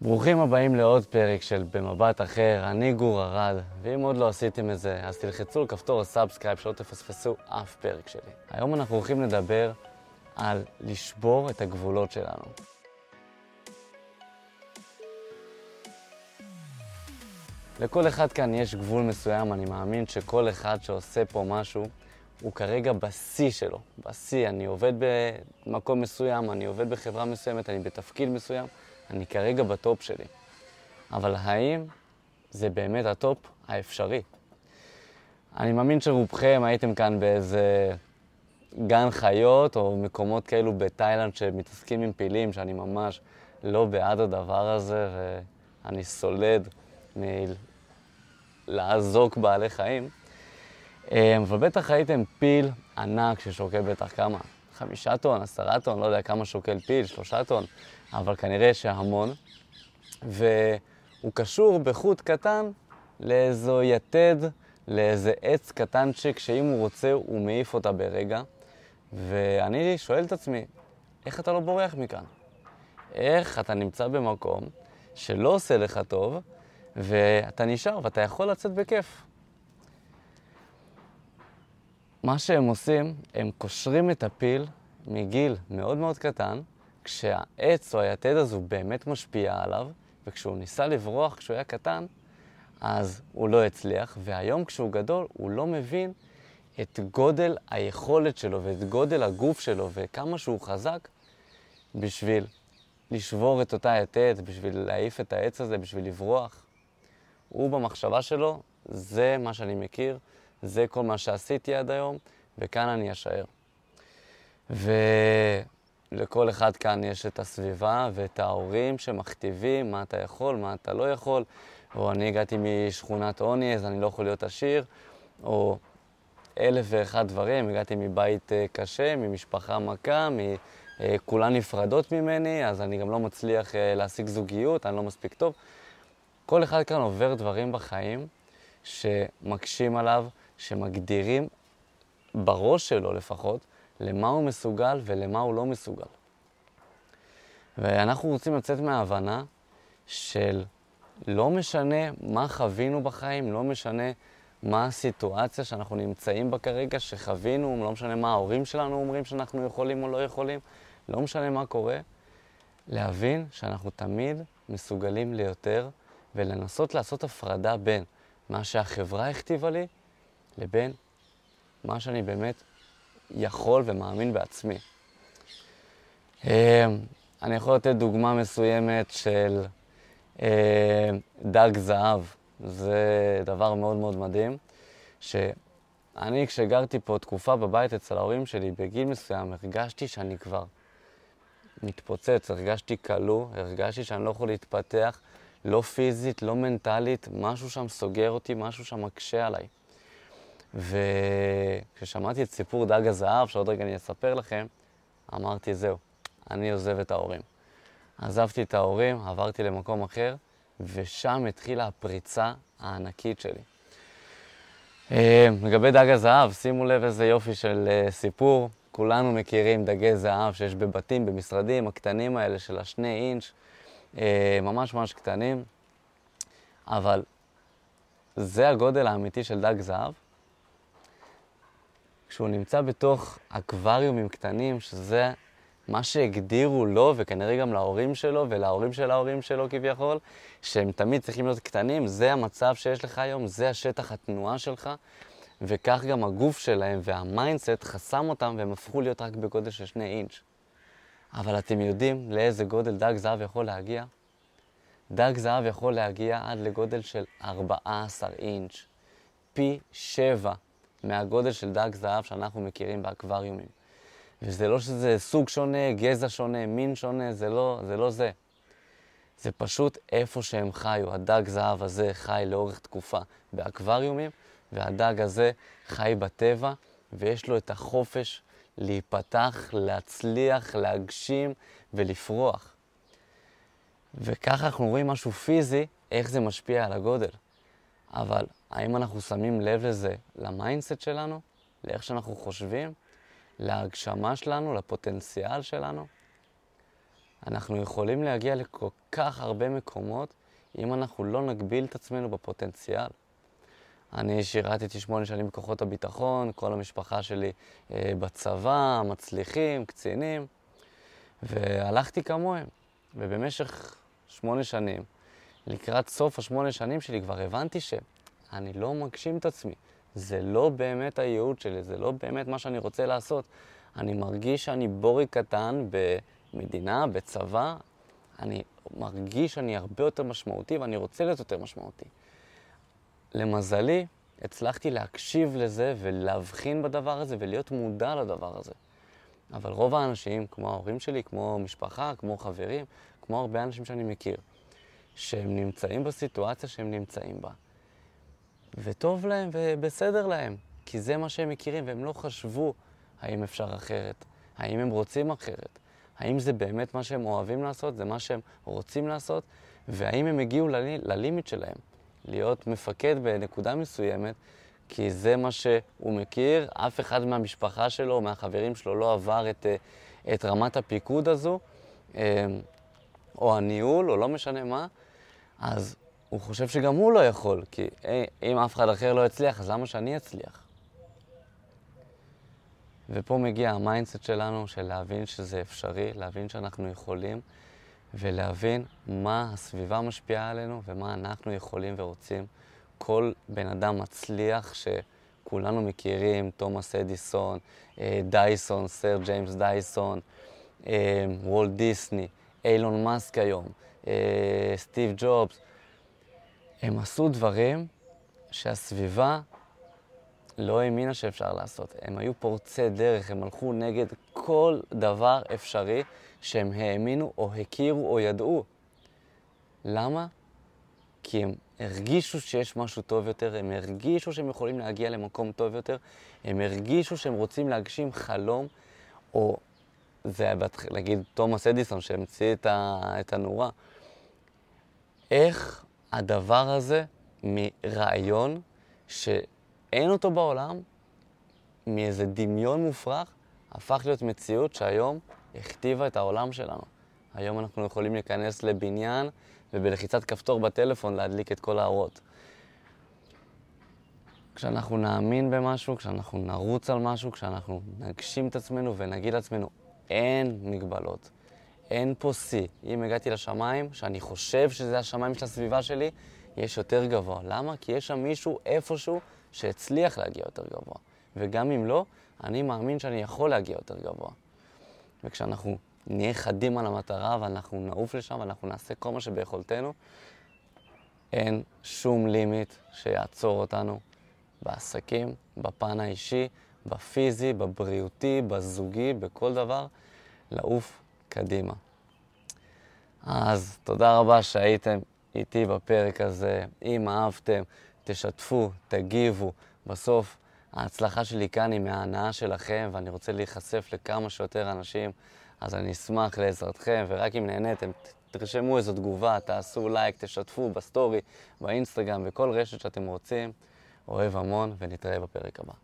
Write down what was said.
ברוכים הבאים לעוד פרק של במבט אחר, אני גור ארד, ואם עוד לא עשיתם את זה, אז תלחצו על כפתור ה subscribe שלא תפספסו אף פרק שלי. היום אנחנו הולכים לדבר על לשבור את הגבולות שלנו. לכל אחד כאן יש גבול מסוים, אני מאמין שכל אחד שעושה פה משהו, הוא כרגע בשיא שלו. בשיא, אני עובד במקום מסוים, אני עובד בחברה מסוימת, אני בתפקיד מסוים. אני כרגע ב top שלי. אבל האם זה באמת ה top האפשרי? אני מאמין שרובכם הייתם כאן באיזה גן חיות או מקומות כאלו בתאילנד שמתעסקים עם פילים, שאני ממש לא בעד הדבר הזה, ואני סולד מלהזיק בעלי חיים. אה, אבל בטח הייתם פיל ענק ששוקל בטח כמה? חמישה טון, עשרה טון, לא יודע כמה שוקל פיל, שלושה טון. אבל כנראה שהמון, והוא קשור בחוט קטן לאיזו יתד, לאיזה עץ קטנצ'יק, שאם הוא רוצה, הוא מעיף אותה ברגע. ואני שואל את עצמי, איך אתה לא בורח מכאן? איך אתה נמצא במקום שלא עושה לך טוב, ואתה נשאר ואתה יכול לצאת בכיף? מה שהם עושים, הם קושרים את הפיל מגיל מאוד מאוד קטן, כשהעץ או היתד הזו באמת משפיע עליו, וכשהוא ניסה לברוח כשהוא היה קטן, אז הוא לא הצליח, והיום כשהוא גדול, הוא לא מבין את גודל היכולת שלו ואת גודל הגוף שלו וכמה שהוא חזק בשביל לשבור את אותה יתד, בשביל להעיף את העץ הזה, בשביל לברוח. הוא במחשבה שלו, זה מה שאני מכיר, זה כל מה שעשיתי עד היום, וכאן אני אשאר. ו... לכל אחד כאן יש את הסביבה ואת ההורים שמכתיבים מה אתה יכול, מה אתה לא יכול, או אני הגעתי משכונת עוני אז אני לא יכול להיות עשיר, או אלף ואחד דברים, הגעתי מבית אה, קשה, ממשפחה מכה, אה, כולן נפרדות ממני, אז אני גם לא מצליח אה, להשיג זוגיות, אני לא מספיק טוב. כל אחד כאן עובר דברים בחיים שמקשים עליו, שמגדירים בראש שלו לפחות, למה הוא מסוגל ולמה הוא לא מסוגל. ואנחנו רוצים לצאת מההבנה של לא משנה מה חווינו בחיים, לא משנה מה הסיטואציה שאנחנו נמצאים בה כרגע, שחווינו, לא משנה מה ההורים שלנו אומרים שאנחנו יכולים או לא יכולים, לא משנה מה קורה, להבין שאנחנו תמיד מסוגלים ליותר ולנסות לעשות הפרדה בין מה שהחברה הכתיבה לי לבין מה שאני באמת יכול ומאמין בעצמי. אה, אני יכול לתת דוגמה מסוימת של אה, דג זהב. זה דבר מאוד מאוד מדהים, שאני כשגרתי פה תקופה בבית אצל ההורים שלי, בגיל מסוים, הרגשתי שאני כבר מתפוצץ, הרגשתי כלוא, הרגשתי שאני לא יכול להתפתח, לא פיזית, לא מנטלית, משהו שם סוגר אותי, משהו שם מקשה עליי. וכששמעתי את סיפור דג הזהב, שעוד רגע אני אספר לכם, אמרתי, זהו, אני עוזב את ההורים. עזבתי את ההורים, עברתי למקום אחר, ושם התחילה הפריצה הענקית שלי. אה, לגבי דג הזהב, שימו לב איזה יופי של אה, סיפור. כולנו מכירים דגי זהב שיש בבתים, במשרדים, הקטנים האלה של השני אינץ', אה, ממש ממש קטנים, אבל זה הגודל האמיתי של דג זהב. כשהוא נמצא בתוך אקווריומים קטנים, שזה מה שהגדירו לו, וכנראה גם להורים שלו, ולהורים של ההורים שלו כביכול, שהם תמיד צריכים להיות קטנים, זה המצב שיש לך היום, זה השטח התנועה שלך, וכך גם הגוף שלהם וה mindset חסם אותם, והם הפכו להיות רק בגודל של שני אינץ'. אבל אתם יודעים לאיזה גודל דג זהב יכול להגיע? דג זהב יכול להגיע עד לגודל של 14 אינץ', פי 7 מהגודל של דג זהב שאנחנו מכירים באקווריומים. וזה לא שזה סוג שונה, גזע שונה, מין שונה, זה לא זה. לא זה. זה פשוט איפה שהם חיו. הדג זהב הזה חי לאורך תקופה באקווריומים, והדג הזה חי בטבע, ויש לו את החופש להיפתח, להצליח, להגשים ולפרוח. וככה אנחנו רואים משהו פיזי, איך זה משפיע על הגודל. אבל האם אנחנו שמים לב לזה, ל mindset שלנו, לאיך שאנחנו חושבים, להגשמה שלנו, לפוטנציאל שלנו? אנחנו יכולים להגיע לכל כך הרבה מקומות אם אנחנו לא נגביל את עצמנו בפוטנציאל. אני שירתתי שמונה שנים בכוחות הביטחון, כל המשפחה שלי אה, בצבא, מצליחים, קצינים, והלכתי כמוהם. ובמשך שמונה שנים, לקראת סוף השמונה שנים שלי, כבר הבנתי שאני לא מגשים את עצמי. זה לא באמת הייעוד שלי, זה לא באמת מה שאני רוצה לעשות. אני מרגיש שאני בורי קטן במדינה, בצבא. אני מרגיש שאני הרבה יותר משמעותי ואני רוצה להיות יותר משמעותי. למזלי, הצלחתי להקשיב לזה ולהבחין בדבר הזה ולהיות מודע לדבר הזה. אבל רוב האנשים, כמו ההורים שלי, כמו משפחה, כמו חברים, כמו הרבה אנשים שאני מכיר, שהם נמצאים בסיטואציה שהם נמצאים בה. וטוב להם ובסדר להם, כי זה מה שהם מכירים, והם לא חשבו האם אפשר אחרת, האם הם רוצים אחרת, האם זה באמת מה שהם אוהבים לעשות, זה מה שהם רוצים לעשות, והאם הם הגיעו ל-לי, ל limit שלהם. להיות מפקד בנקודה מסוימת, כי זה מה שהוא מכיר, אף אחד מהמשפחה שלו, מהחברים שלו, לא עבר את, את רמת הפיקוד הזו, אה, או הניהול, או לא משנה מה, אז הוא חושב שגם הוא לא יכול, כי אם אף אחד אחר לא יצליח, אז למה שאני אצליח? ופה מגיע ה mindset שלנו של להבין שזה אפשרי, להבין שאנחנו יכולים, ולהבין מה הסביבה משפיעה עלינו ומה אנחנו יכולים ורוצים. כל בן אדם מצליח שכולנו מכירים, תומאס אדיסון, אה, דייסון, סר ג'יימס דייסון, אה, וולט דיסני, אילון מאסק היום, אה, סטיב ג'ובס, הם עשו דברים שהסביבה לא האמינה שאפשר לעשות. הם היו פורצי דרך, הם הלכו נגד כל דבר אפשרי שהם האמינו או הכירו או ידעו. למה? כי הם הרגישו שיש משהו טוב יותר, הם הרגישו שהם יכולים להגיע למקום טוב יותר, הם הרגישו שהם רוצים להגשים חלום, או זה היה, נגיד, תומאס אדיסון שהמציא את, ה, את הנורה. איך הדבר הזה מרעיון שאין אותו בעולם, מאיזה דמיון מופרך, הפך להיות מציאות שהיום הכתיבה את העולם שלנו. היום אנחנו יכולים להיכנס לבניין ובלחיצת כפתור בטלפון להדליק את כל האורות. כשאנחנו נאמין במשהו, כשאנחנו נרוץ על משהו, כשאנחנו נגשים את עצמנו ונגיד לעצמנו, אין מגבלות. אין פה שיא. אם הגעתי לשמיים, שאני חושב שזה השמיים של הסביבה שלי, יש יותר גבוה. למה? כי יש שם מישהו איפשהו שהצליח להגיע יותר גבוה. וגם אם לא, אני מאמין שאני יכול להגיע יותר גבוה. וכשאנחנו נהיה חדים על המטרה ואנחנו נעוף לשם ואנחנו נעשה כל מה שביכולתנו, אין שום לימיט שיעצור אותנו בעסקים, בפן האישי, בפיזי, בבריאותי, בזוגי, בכל דבר, לעוף קדימה. אז תודה רבה שהייתם איתי בפרק הזה. אם אהבתם, תשתפו, תגיבו. בסוף ההצלחה שלי כאן היא מההנאה שלכם, ואני רוצה להיחשף לכמה שיותר אנשים, אז אני אשמח לעזרתכם, ורק אם נהניתם, תרשמו איזו תגובה, תעשו לייק, תשתפו בסטורי, באינסטגרם, בכל רשת שאתם רוצים. אוהב המון, ונתראה בפרק הבא.